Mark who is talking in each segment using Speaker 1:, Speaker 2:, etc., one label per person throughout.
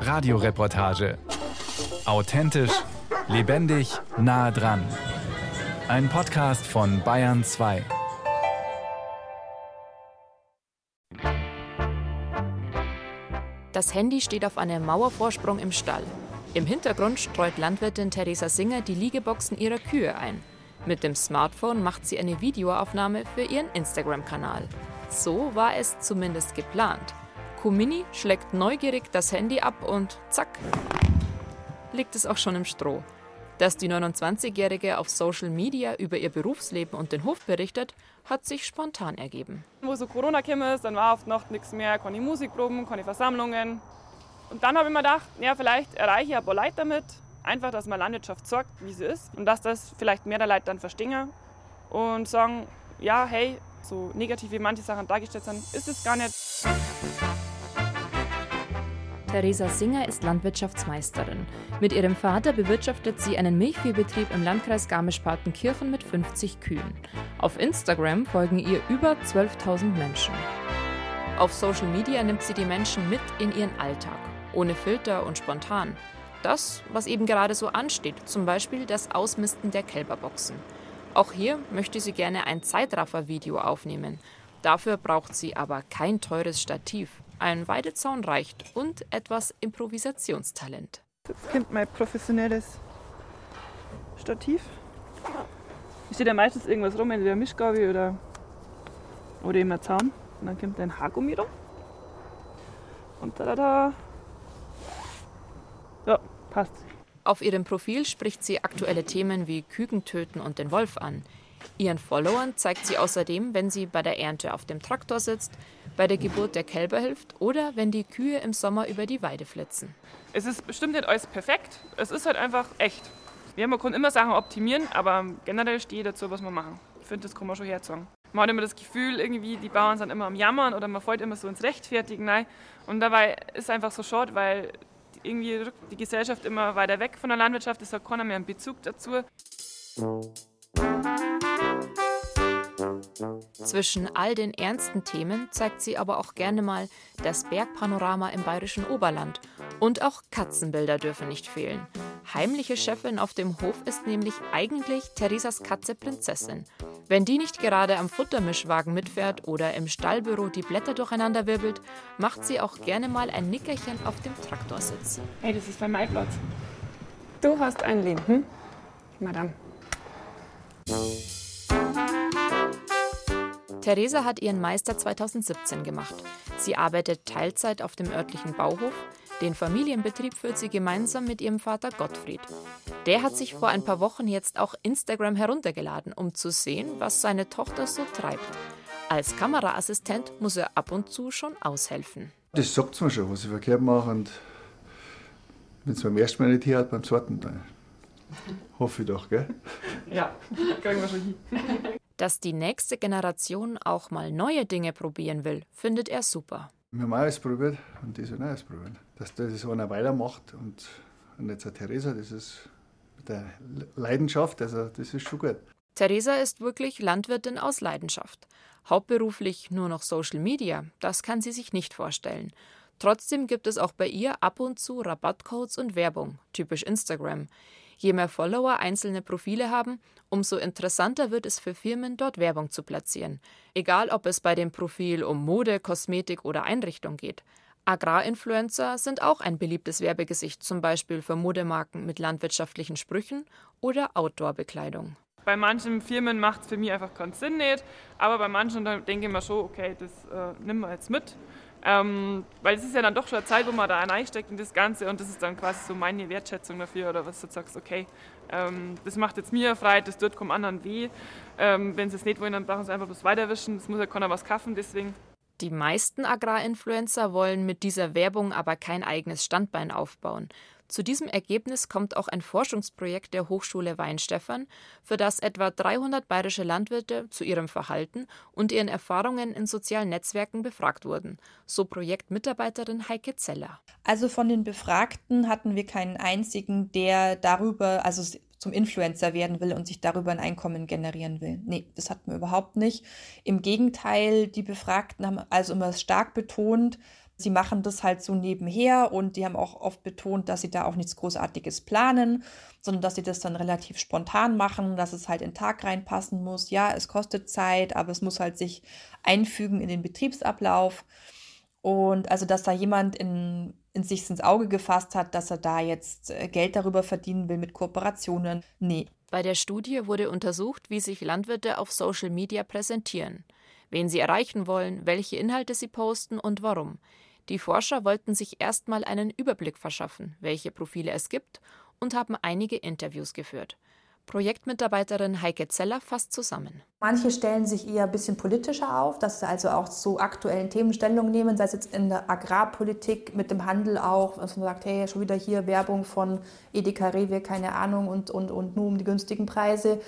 Speaker 1: Radioreportage. Authentisch, lebendig, nah dran. Ein Podcast von Bayern 2.
Speaker 2: Das Handy steht auf einem Mauervorsprung im Stall. Im Hintergrund streut Landwirtin Theresa Singer die Liegeboxen ihrer Kühe ein. Mit dem Smartphone macht sie eine Videoaufnahme für ihren Instagram-Kanal. So war es zumindest geplant. Kumini schlägt neugierig das Handy ab und zack, liegt es auch schon im Stroh. Dass die 29-Jährige auf Social Media über ihr Berufsleben und den Hof berichtet, hat sich spontan ergeben.
Speaker 3: Wo so Corona ist, dann war oft noch nichts mehr, keine Musikproben, keine Versammlungen. Und dann habe ich mir gedacht, ja, vielleicht erreiche ich ein paar Leute damit. Einfach, dass man Landwirtschaft sorgt, wie sie ist. Und dass das vielleicht mehr der Leute dann verstehen und sagen, ja, hey, so negativ wie manche Sachen dargestellt sind, ist es gar nicht.
Speaker 2: Theresa Singer ist Landwirtschaftsmeisterin. Mit ihrem Vater bewirtschaftet sie einen Milchviehbetrieb im Landkreis Garmisch-Partenkirchen mit 50 Kühen. Auf Instagram folgen ihr über 12.000 Menschen. Auf Social Media nimmt sie die Menschen mit in ihren Alltag, ohne Filter und spontan. Das, was eben gerade so ansteht, zum Beispiel das Ausmisten der Kälberboxen. Auch hier möchte sie gerne ein Zeitraffer-Video aufnehmen. Dafür braucht sie aber kein teures Stativ. Ein Weidezaun reicht und etwas Improvisationstalent.
Speaker 3: Jetzt kommt mein professionelles Stativ. Es steht ja meistens irgendwas rum, entweder Mischgabe oder, oder eben ein Zaun. Und dann kommt ein Haargummi rum. Und da, da, da. Ja, passt.
Speaker 2: Auf ihrem Profil spricht sie aktuelle Themen wie Küken töten und den Wolf an. Ihren Followern zeigt sie außerdem, wenn sie bei der Ernte auf dem Traktor sitzt, bei der Geburt der Kälber hilft oder wenn die Kühe im Sommer über die Weide flitzen.
Speaker 3: Es ist bestimmt nicht alles perfekt, es ist halt einfach echt. Ja, man kann immer Sachen optimieren, aber generell stehe dazu, was wir machen. Ich finde, das kann man schon herzogen. Man hat immer das Gefühl, irgendwie die Bauern sind immer am Jammern oder man fällt immer so ins Rechtfertigen rein. Und dabei ist es einfach so schade, weil irgendwie rückt die Gesellschaft immer weiter weg von der Landwirtschaft, es hat keiner mehr einen Bezug dazu.
Speaker 2: Zwischen all den ernsten Themen zeigt sie aber auch gerne mal das Bergpanorama im bayerischen Oberland. Und auch Katzenbilder dürfen nicht fehlen. Heimliche Chefin auf dem Hof ist nämlich eigentlich Theresas Katze Prinzessin. Wenn die nicht gerade am Futtermischwagen mitfährt oder im Stallbüro die Blätter durcheinander wirbelt, macht sie auch gerne mal ein Nickerchen auf dem Traktorsitz.
Speaker 3: Hey, das ist mein Maiplatz. Du hast ein Leben, hm? Madame.
Speaker 2: Theresa hat ihren Meister 2017 gemacht. Sie arbeitet Teilzeit auf dem örtlichen Bauhof. Den Familienbetrieb führt sie gemeinsam mit ihrem Vater Gottfried. Der hat sich vor ein paar Wochen jetzt auch Instagram heruntergeladen, um zu sehen, was seine Tochter so treibt. Als Kameraassistent muss er ab und zu schon aushelfen.
Speaker 4: Das sagt mir schon, was ich verkehrt mache. Und wenn es beim ersten Mal nicht hier hat, beim zweiten, dann hoffe ich doch, gell?
Speaker 3: Ja, kriegen wir schon hin.
Speaker 2: Dass die nächste Generation auch mal neue Dinge probieren will, findet er super.
Speaker 4: Wir haben alles probiert und die sollen alles probieren. Dass das einer weitermacht und, und jetzt auch Theresa, das ist mit der Leidenschaft, also das ist schon gut.
Speaker 2: Theresa ist wirklich Landwirtin aus Leidenschaft. Hauptberuflich nur noch Social Media, das kann sie sich nicht vorstellen. Trotzdem gibt es auch bei ihr ab und zu Rabattcodes und Werbung, typisch Instagram. Je mehr Follower einzelne Profile haben, umso interessanter wird es für Firmen, dort Werbung zu platzieren. Egal, ob es bei dem Profil um Mode, Kosmetik oder Einrichtung geht. Agrarinfluencer sind auch ein beliebtes Werbegesicht, zum Beispiel für Modemarken mit landwirtschaftlichen Sprüchen oder Outdoor-Bekleidung.
Speaker 3: Bei manchen Firmen macht es für mich einfach keinen Sinn nicht, aber bei manchen denke ich mir schon, okay, das äh, nehmen wir jetzt mit. Ähm, weil es ist ja dann doch schon Zeit, wo man da reinsteckt in das Ganze und das ist dann quasi so meine Wertschätzung dafür oder was du sagst, okay, ähm, das macht jetzt mir Freiheit, das tut kommt anderen weh. Ähm, wenn sie es nicht wollen, dann brauchen sie einfach bloß weiterwischen, es muss ja keiner was kaufen, deswegen.
Speaker 2: Die meisten Agrarinfluencer wollen mit dieser Werbung aber kein eigenes Standbein aufbauen. Zu diesem Ergebnis kommt auch ein Forschungsprojekt der Hochschule Weinstefan, für das etwa 300 bayerische Landwirte zu ihrem Verhalten und ihren Erfahrungen in sozialen Netzwerken befragt wurden, so Projektmitarbeiterin Heike Zeller.
Speaker 5: Also von den Befragten hatten wir keinen einzigen, der darüber, also zum Influencer werden will und sich darüber ein Einkommen generieren will. Nee, das hatten wir überhaupt nicht. Im Gegenteil, die Befragten haben also immer stark betont, Sie machen das halt so nebenher und die haben auch oft betont, dass sie da auch nichts Großartiges planen, sondern dass sie das dann relativ spontan machen, dass es halt in den Tag reinpassen muss. Ja, es kostet Zeit, aber es muss halt sich einfügen in den Betriebsablauf. Und also, dass da jemand in, in sich ins Auge gefasst hat, dass er da jetzt äh, Geld darüber verdienen will mit Kooperationen. Nee.
Speaker 2: Bei der Studie wurde untersucht, wie sich Landwirte auf Social Media präsentieren, wen sie erreichen wollen, welche Inhalte sie posten und warum. Die Forscher wollten sich erstmal einen Überblick verschaffen, welche Profile es gibt, und haben einige Interviews geführt. Projektmitarbeiterin Heike Zeller fasst zusammen.
Speaker 6: Manche stellen sich eher ein bisschen politischer auf, dass sie also auch zu aktuellen Themen Stellung nehmen, sei es jetzt in der Agrarpolitik, mit dem Handel auch, dass man sagt, hey, schon wieder hier Werbung von Edeka, Rewe, keine Ahnung, und, und, und nur um die günstigen Preise.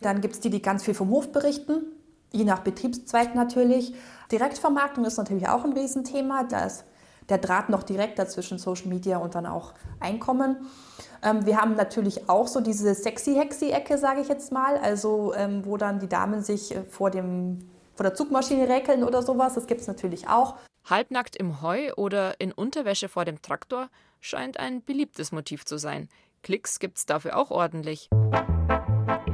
Speaker 6: Dann gibt es die, die ganz viel vom Hof berichten, je nach Betriebszweig natürlich. Direktvermarktung ist natürlich auch ein Riesenthema. Da ist der Draht noch direkt dazwischen Social Media und dann auch Einkommen. Ähm, wir haben natürlich auch so diese sexy-hexy-Ecke, sage ich jetzt mal, also ähm, wo dann die Damen sich äh, vor, dem, vor der Zugmaschine räkeln oder sowas. Das gibt es natürlich auch.
Speaker 2: Halbnackt im Heu oder in Unterwäsche vor dem Traktor scheint ein beliebtes Motiv zu sein. Klicks gibt's dafür auch ordentlich.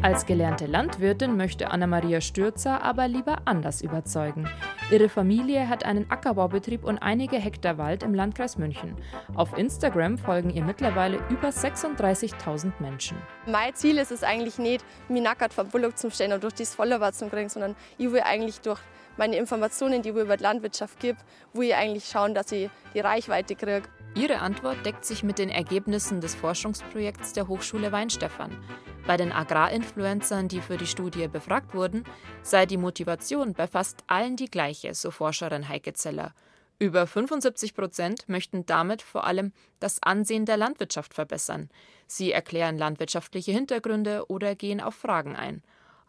Speaker 2: Als gelernte Landwirtin möchte Anna-Maria Stürzer aber lieber anders überzeugen. Ihre Familie hat einen Ackerbaubetrieb und einige Hektar Wald im Landkreis München. Auf Instagram folgen ihr mittlerweile über 36.000 Menschen.
Speaker 7: Mein Ziel ist es eigentlich nicht, mich nackert vom Bullock zu stellen und durch dieses Follower zu kriegen, sondern ich will eigentlich durch meine Informationen, die ich über die Landwirtschaft gebe, will ich eigentlich schauen, dass ich die Reichweite kriege.
Speaker 2: Ihre Antwort deckt sich mit den Ergebnissen des Forschungsprojekts der Hochschule Weinstefan. Bei den Agrarinfluencern, die für die Studie befragt wurden, sei die Motivation bei fast allen die gleiche, so Forscherin Heike Zeller. Über 75 Prozent möchten damit vor allem das Ansehen der Landwirtschaft verbessern. Sie erklären landwirtschaftliche Hintergründe oder gehen auf Fragen ein.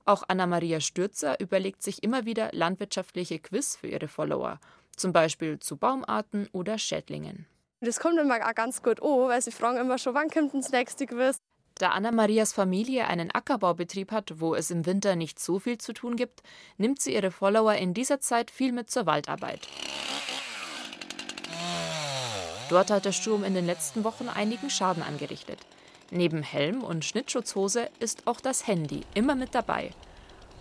Speaker 2: Auch Anna-Maria Stürzer überlegt sich immer wieder landwirtschaftliche Quiz für ihre Follower, zum Beispiel zu Baumarten oder Schädlingen.
Speaker 7: Das kommt immer auch ganz gut an, weil sie fragen immer schon, wann kommt das nächste Quiz?
Speaker 2: Da Anna-Marias Familie einen Ackerbaubetrieb hat, wo es im Winter nicht so viel zu tun gibt, nimmt sie ihre Follower in dieser Zeit viel mit zur Waldarbeit. Dort hat der Sturm in den letzten Wochen einigen Schaden angerichtet. Neben Helm und Schnittschutzhose ist auch das Handy immer mit dabei.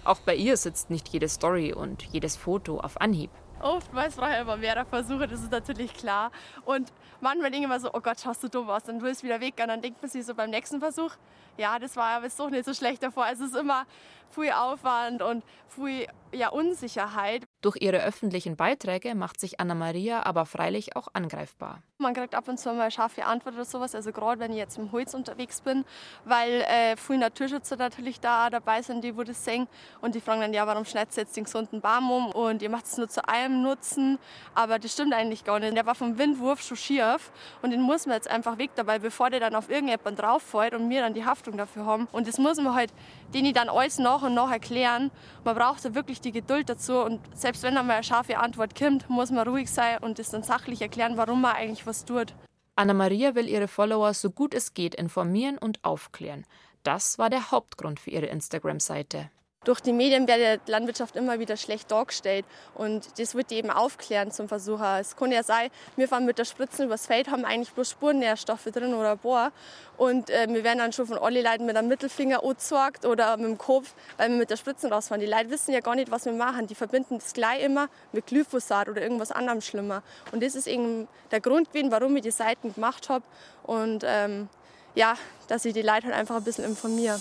Speaker 2: Auch bei ihr sitzt nicht jede Story und jedes Foto auf Anhieb.
Speaker 7: Oftmals brauche ich immer mehrere Versuche, das ist natürlich klar. Und manchmal denke ich immer so, oh Gott, schaust du dumm aus, dann willst du wieder weg. Und dann denkt man sich so beim nächsten Versuch, ja, das war aber doch nicht so schlecht davor. Also es ist immer viel Aufwand und viel ja, Unsicherheit.
Speaker 2: Durch ihre öffentlichen Beiträge macht sich Anna-Maria aber freilich auch angreifbar.
Speaker 7: Man kriegt ab und zu mal scharfe Antwort oder sowas, also gerade wenn ich jetzt im Holz unterwegs bin, weil äh, viele Naturschützer natürlich da dabei sind, die wo das sehen und die fragen dann, ja, warum schneidet ihr jetzt den gesunden Baum um und ihr macht es nur zu einem Nutzen, aber das stimmt eigentlich gar nicht. Der war vom Windwurf schon schief und den muss man jetzt einfach weg dabei, bevor der dann auf irgendjemand drauf fällt und wir dann die Haftung dafür haben. Und das muss man halt denen dann alles nach und nach erklären. Man braucht da wirklich die Geduld dazu und selbst wenn einmal eine scharfe Antwort kommt, muss man ruhig sein und das dann sachlich erklären, warum man eigentlich was tut.
Speaker 2: Anna-Maria will ihre Follower so gut es geht informieren und aufklären. Das war der Hauptgrund für ihre Instagram-Seite
Speaker 7: durch die Medien wird die Landwirtschaft immer wieder schlecht dargestellt und das wird eben aufklären zum Versucher. Es kann ja sein, wir fahren mit der Spritzen übers Feld, haben eigentlich bloß Spurnährstoffe drin oder paar und äh, wir werden dann schon von allen Leuten mit einem Mittelfinger angezeigt oder mit dem Kopf, weil wir mit der Spritzen rausfahren. Die Leute wissen ja gar nicht, was wir machen. Die verbinden das gleich immer mit Glyphosat oder irgendwas anderem schlimmer. Und das ist eben der Grund warum ich die Seiten gemacht habe und ähm, ja, dass ich die Leute halt einfach ein bisschen informiere.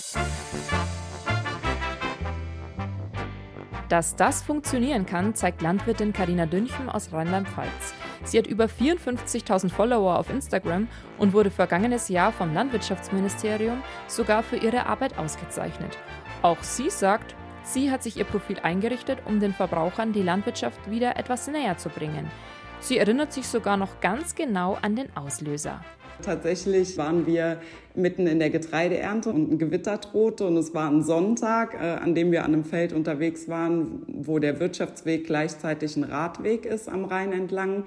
Speaker 2: Dass das funktionieren kann, zeigt Landwirtin Karina Dünchem aus Rheinland-Pfalz. Sie hat über 54.000 Follower auf Instagram und wurde vergangenes Jahr vom Landwirtschaftsministerium sogar für ihre Arbeit ausgezeichnet. Auch sie sagt, sie hat sich ihr Profil eingerichtet, um den Verbrauchern die Landwirtschaft wieder etwas näher zu bringen. Sie erinnert sich sogar noch ganz genau an den Auslöser.
Speaker 8: Tatsächlich waren wir mitten in der Getreideernte und ein Gewitter drohte und es war ein Sonntag, äh, an dem wir an einem Feld unterwegs waren, wo der Wirtschaftsweg gleichzeitig ein Radweg ist am Rhein entlang.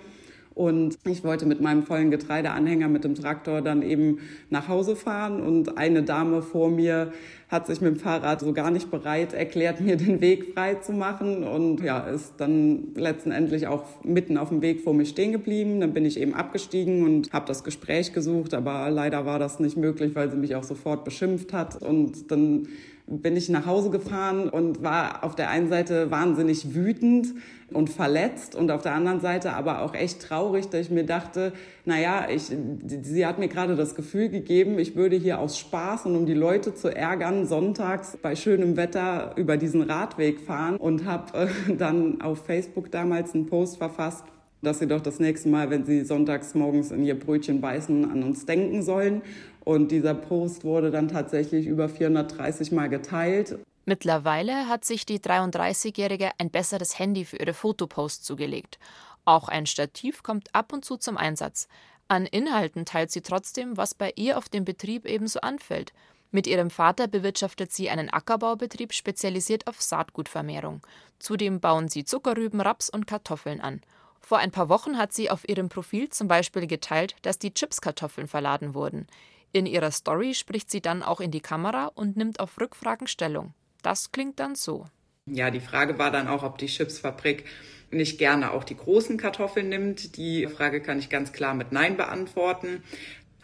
Speaker 8: Und ich wollte mit meinem vollen Getreideanhänger mit dem Traktor dann eben nach Hause fahren. Und eine Dame vor mir hat sich mit dem Fahrrad so gar nicht bereit erklärt, mir den Weg frei zu machen. Und ja, ist dann letztendlich auch mitten auf dem Weg vor mir stehen geblieben. Dann bin ich eben abgestiegen und habe das Gespräch gesucht. Aber leider war das nicht möglich, weil sie mich auch sofort beschimpft hat. Und dann bin ich nach Hause gefahren und war auf der einen Seite wahnsinnig wütend und verletzt und auf der anderen Seite aber auch echt traurig, dass ich mir dachte, naja, ich, sie hat mir gerade das Gefühl gegeben, ich würde hier aus Spaß und um die Leute zu ärgern, sonntags bei schönem Wetter über diesen Radweg fahren und habe äh, dann auf Facebook damals einen Post verfasst, dass sie doch das nächste Mal, wenn sie sonntags morgens in ihr Brötchen beißen, an uns denken sollen. Und dieser Post wurde dann tatsächlich über 430 Mal geteilt.
Speaker 2: Mittlerweile hat sich die 33-Jährige ein besseres Handy für ihre Fotoposts zugelegt. Auch ein Stativ kommt ab und zu zum Einsatz. An Inhalten teilt sie trotzdem, was bei ihr auf dem Betrieb ebenso anfällt. Mit ihrem Vater bewirtschaftet sie einen Ackerbaubetrieb spezialisiert auf Saatgutvermehrung. Zudem bauen sie Zuckerrüben, Raps und Kartoffeln an. Vor ein paar Wochen hat sie auf ihrem Profil zum Beispiel geteilt, dass die Chipskartoffeln verladen wurden. In ihrer Story spricht sie dann auch in die Kamera und nimmt auf Rückfragen Stellung. Das klingt dann so.
Speaker 8: Ja, die Frage war dann auch, ob die Chipsfabrik nicht gerne auch die großen Kartoffeln nimmt. Die Frage kann ich ganz klar mit Nein beantworten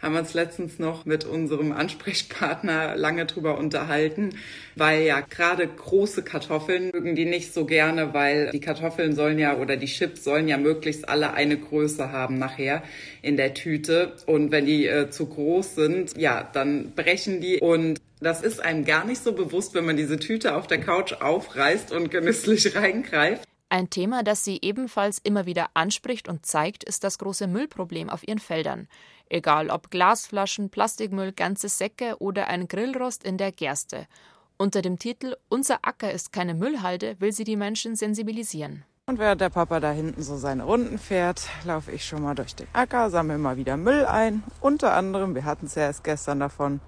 Speaker 8: haben wir uns letztens noch mit unserem Ansprechpartner lange drüber unterhalten, weil ja gerade große Kartoffeln mögen die nicht so gerne, weil die Kartoffeln sollen ja oder die Chips sollen ja möglichst alle eine Größe haben nachher in der Tüte und wenn die äh, zu groß sind, ja, dann brechen die und das ist einem gar nicht so bewusst, wenn man diese Tüte auf der Couch aufreißt und genüsslich reingreift.
Speaker 2: Ein Thema, das sie ebenfalls immer wieder anspricht und zeigt, ist das große Müllproblem auf ihren Feldern. Egal ob Glasflaschen, Plastikmüll, ganze Säcke oder ein Grillrost in der Gerste. Unter dem Titel Unser Acker ist keine Müllhalde will sie die Menschen sensibilisieren.
Speaker 9: Und während der Papa da hinten so seine Runden fährt, laufe ich schon mal durch den Acker, sammle mal wieder Müll ein. Unter anderem, wir hatten es ja erst gestern davon,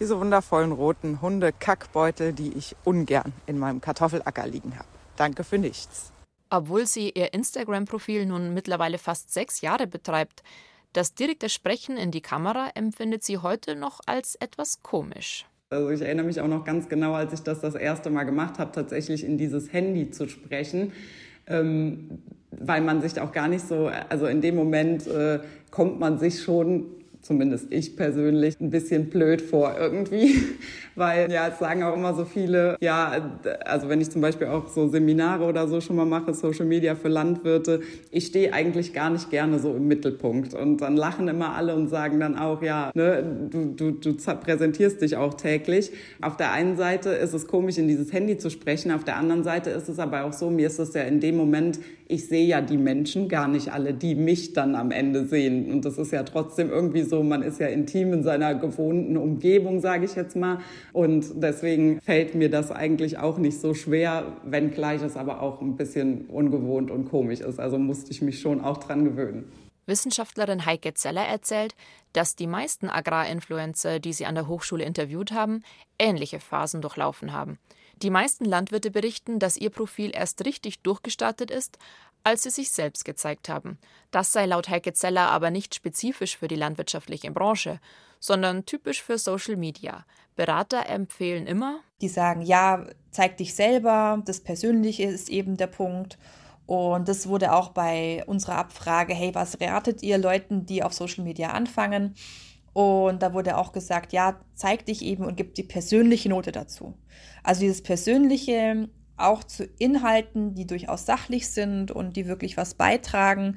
Speaker 9: diese wundervollen roten Hunde-Kackbeutel, die ich ungern in meinem Kartoffelacker liegen habe. Danke für nichts.
Speaker 2: Obwohl sie ihr Instagram-Profil nun mittlerweile fast sechs Jahre betreibt, das direkte Sprechen in die Kamera empfindet sie heute noch als etwas komisch.
Speaker 8: Also ich erinnere mich auch noch ganz genau, als ich das das erste Mal gemacht habe, tatsächlich in dieses Handy zu sprechen, ähm, weil man sich auch gar nicht so, also in dem Moment äh, kommt man sich schon zumindest ich persönlich, ein bisschen blöd vor irgendwie, weil ja, es sagen auch immer so viele, ja, also wenn ich zum Beispiel auch so Seminare oder so schon mal mache, Social Media für Landwirte, ich stehe eigentlich gar nicht gerne so im Mittelpunkt und dann lachen immer alle und sagen dann auch, ja, ne, du, du, du präsentierst dich auch täglich. Auf der einen Seite ist es komisch, in dieses Handy zu sprechen, auf der anderen Seite ist es aber auch so, mir ist es ja in dem Moment ich sehe ja die Menschen gar nicht alle, die mich dann am Ende sehen. Und das ist ja trotzdem irgendwie so, man ist ja intim in seiner gewohnten Umgebung, sage ich jetzt mal. Und deswegen fällt mir das eigentlich auch nicht so schwer, wenngleich es aber auch ein bisschen ungewohnt und komisch ist. Also musste ich mich schon auch dran gewöhnen.
Speaker 2: Wissenschaftlerin Heike Zeller erzählt, dass die meisten Agrarinfluencer, die sie an der Hochschule interviewt haben, ähnliche Phasen durchlaufen haben. Die meisten Landwirte berichten, dass ihr Profil erst richtig durchgestartet ist, als sie sich selbst gezeigt haben. Das sei laut Heike Zeller aber nicht spezifisch für die landwirtschaftliche Branche, sondern typisch für Social Media. Berater empfehlen immer,
Speaker 5: die sagen, ja, zeig dich selber, das Persönliche ist eben der Punkt. Und das wurde auch bei unserer Abfrage, hey, was ratet ihr Leuten, die auf Social Media anfangen? Und da wurde auch gesagt, ja, zeig dich eben und gib die persönliche Note dazu. Also dieses Persönliche auch zu Inhalten, die durchaus sachlich sind und die wirklich was beitragen,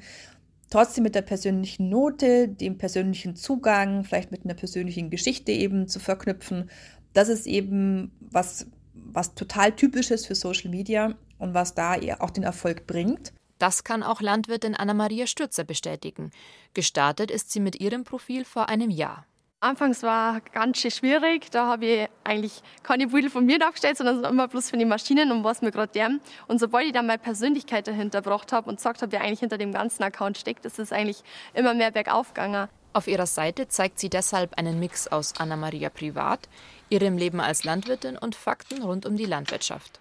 Speaker 5: trotzdem mit der persönlichen Note, dem persönlichen Zugang, vielleicht mit einer persönlichen Geschichte eben zu verknüpfen. Das ist eben was, was total typisches für Social Media und was da auch den Erfolg bringt.
Speaker 2: Das kann auch Landwirtin Anna-Maria Stürzer bestätigen. Gestartet ist sie mit ihrem Profil vor einem Jahr.
Speaker 7: Anfangs war ganz schön schwierig. Da habe ich eigentlich keine Bilder von mir dargestellt, sondern immer bloß von den Maschinen und was mir gerade deren. Und sobald ich dann meine Persönlichkeit dahinter gebracht habe und gesagt habe, wer eigentlich hinter dem ganzen Account steckt, ist es eigentlich immer mehr bergauf gegangen.
Speaker 2: Auf ihrer Seite zeigt sie deshalb einen Mix aus Anna-Maria privat, ihrem Leben als Landwirtin und Fakten rund um die Landwirtschaft.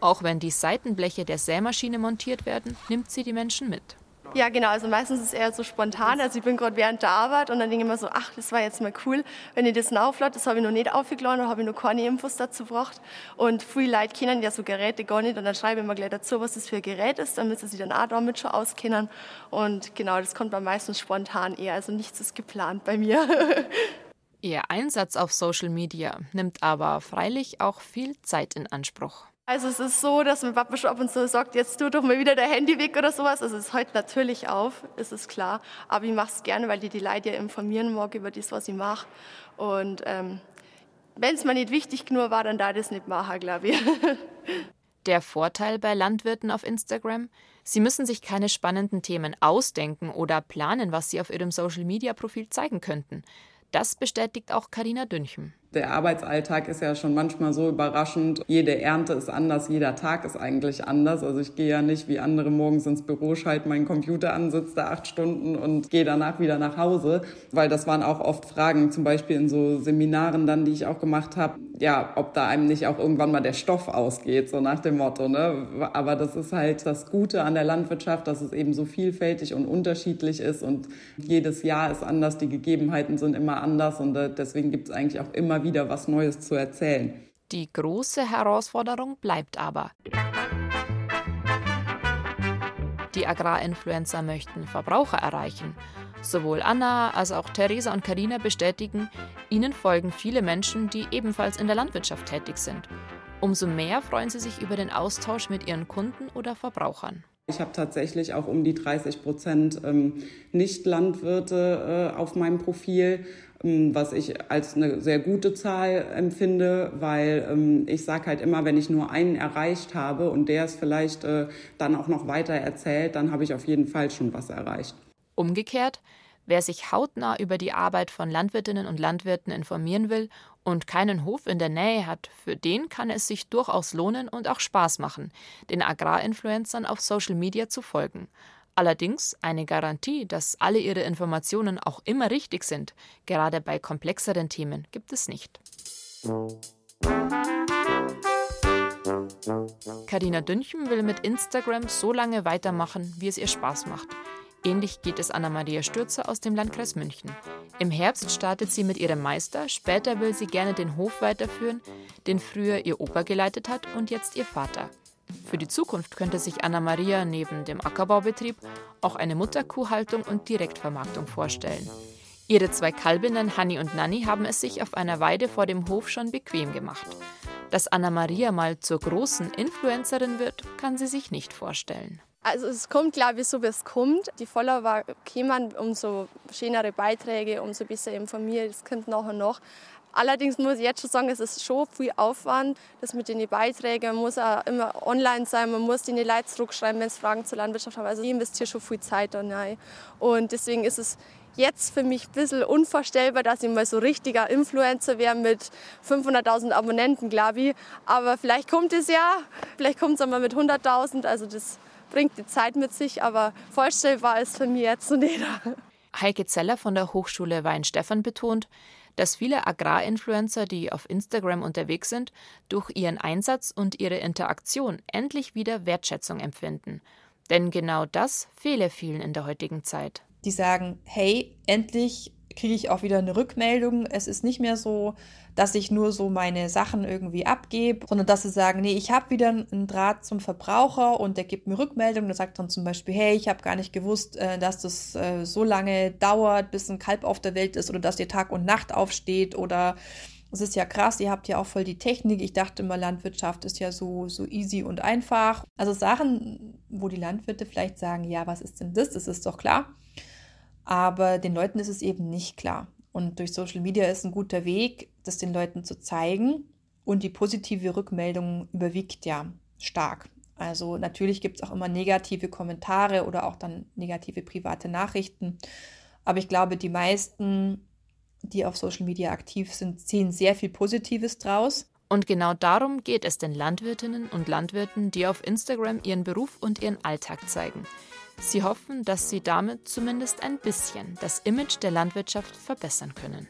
Speaker 2: Auch wenn die Seitenbleche der Sämaschine montiert werden, nimmt sie die Menschen mit.
Speaker 7: Ja, genau. Also meistens ist es eher so spontan. Also ich bin gerade während der Arbeit und dann denke ich mir so, ach, das war jetzt mal cool, wenn ich das auflade. Das habe ich noch nicht aufgeladen, da habe ich noch keine Infos dazu gebracht. Und viele Leute kennen ja so Geräte gar nicht und dann schreibe ich mir gleich dazu, was das für ein Gerät ist, damit sie sich dann auch damit schon auskennen. Und genau, das kommt dann meistens spontan eher. Also nichts ist geplant bei mir.
Speaker 2: Ihr Einsatz auf Social Media nimmt aber freilich auch viel Zeit in Anspruch.
Speaker 7: Also es ist so, dass mein Papa schon ab und zu sagt, jetzt tu doch mal wieder dein Handy weg oder sowas. Also es hört natürlich auf, ist es klar. Aber ich mache es gerne, weil die die Leute ja informieren mag über das, was ich mache. Und ähm, wenn es mir nicht wichtig genug war, dann da das nicht machen, glaube ich.
Speaker 2: Der Vorteil bei Landwirten auf Instagram? Sie müssen sich keine spannenden Themen ausdenken oder planen, was sie auf ihrem Social-Media-Profil zeigen könnten. Das bestätigt auch Karina Dünchem.
Speaker 8: Der Arbeitsalltag ist ja schon manchmal so überraschend. Jede Ernte ist anders, jeder Tag ist eigentlich anders. Also ich gehe ja nicht wie andere morgens ins Büro, schalte meinen Computer an, sitze da acht Stunden und gehe danach wieder nach Hause. Weil das waren auch oft Fragen, zum Beispiel in so Seminaren dann, die ich auch gemacht habe. Ja, ob da einem nicht auch irgendwann mal der Stoff ausgeht, so nach dem Motto. Ne? Aber das ist halt das Gute an der Landwirtschaft, dass es eben so vielfältig und unterschiedlich ist und jedes Jahr ist anders, die Gegebenheiten sind immer anders und äh, deswegen gibt es eigentlich auch immer wieder wieder was Neues zu erzählen.
Speaker 2: Die große Herausforderung bleibt aber. Die Agrarinfluencer möchten Verbraucher erreichen. Sowohl Anna als auch Theresa und Karina bestätigen, ihnen folgen viele Menschen, die ebenfalls in der Landwirtschaft tätig sind. Umso mehr freuen sie sich über den Austausch mit ihren Kunden oder Verbrauchern.
Speaker 8: Ich habe tatsächlich auch um die 30 Prozent ähm, Nicht-Landwirte äh, auf meinem Profil, was ich als eine sehr gute Zahl empfinde, weil ähm, ich sage halt immer, wenn ich nur einen erreicht habe und der es vielleicht äh, dann auch noch weiter erzählt, dann habe ich auf jeden Fall schon was erreicht.
Speaker 2: Umgekehrt, Wer sich hautnah über die Arbeit von Landwirtinnen und Landwirten informieren will und keinen Hof in der Nähe hat, für den kann es sich durchaus lohnen und auch Spaß machen, den Agrarinfluencern auf Social Media zu folgen. Allerdings eine Garantie, dass alle ihre Informationen auch immer richtig sind, gerade bei komplexeren Themen, gibt es nicht. Karina Dünchem will mit Instagram so lange weitermachen, wie es ihr Spaß macht. Ähnlich geht es Anna-Maria Stürzer aus dem Landkreis München. Im Herbst startet sie mit ihrem Meister, später will sie gerne den Hof weiterführen, den früher ihr Opa geleitet hat und jetzt ihr Vater. Für die Zukunft könnte sich Anna-Maria neben dem Ackerbaubetrieb auch eine Mutterkuhhaltung und Direktvermarktung vorstellen. Ihre zwei Kalbinnen Hanni und Nanni haben es sich auf einer Weide vor dem Hof schon bequem gemacht. Dass Anna-Maria mal zur großen Influencerin wird, kann sie sich nicht vorstellen.
Speaker 7: Also es kommt, glaube ich, wie es kommt. Die Follower kommen, umso schönere Beiträge, umso besser informiert. Das kommt nachher noch. Allerdings muss ich jetzt schon sagen, es ist schon viel Aufwand. Das mit den Beiträgen man muss auch immer online sein, man muss die Leute zurückschreiben, wenn es Fragen zur Landwirtschaft haben. Also ich investiere schon viel Zeit da rein. Und deswegen ist es jetzt für mich ein bisschen unvorstellbar, dass ich mal so richtiger Influencer wäre mit 500.000 Abonnenten, glaube ich. Aber vielleicht kommt es ja, vielleicht kommt es einmal mit 100.000. Also das bringt die Zeit mit sich, aber vorstellbar ist für mich jetzt noch nicht.
Speaker 2: Heike Zeller von der Hochschule Weinstefan betont, dass viele Agrarinfluencer, die auf Instagram unterwegs sind, durch ihren Einsatz und ihre Interaktion endlich wieder Wertschätzung empfinden. Denn genau das fehle vielen in der heutigen Zeit.
Speaker 5: Die sagen, hey, endlich kriege ich auch wieder eine Rückmeldung. Es ist nicht mehr so, dass ich nur so meine Sachen irgendwie abgebe, sondern dass sie sagen, nee, ich habe wieder einen Draht zum Verbraucher und der gibt mir Rückmeldung. Der sagt dann zum Beispiel, hey, ich habe gar nicht gewusst, äh, dass das äh, so lange dauert, bis ein Kalb auf der Welt ist oder dass ihr Tag und Nacht aufsteht oder es ist ja krass, ihr habt ja auch voll die Technik. Ich dachte immer, Landwirtschaft ist ja so, so easy und einfach. Also Sachen, wo die Landwirte vielleicht sagen, ja, was ist denn das? Das ist doch klar. Aber den Leuten ist es eben nicht klar. Und durch Social Media ist ein guter Weg, das den Leuten zu zeigen. Und die positive Rückmeldung überwiegt ja stark. Also natürlich gibt es auch immer negative Kommentare oder auch dann negative private Nachrichten. Aber ich glaube, die meisten, die auf Social Media aktiv sind, ziehen sehr viel Positives draus.
Speaker 2: Und genau darum geht es den Landwirtinnen und Landwirten, die auf Instagram ihren Beruf und ihren Alltag zeigen. Sie hoffen, dass sie damit zumindest ein bisschen das Image der Landwirtschaft verbessern können.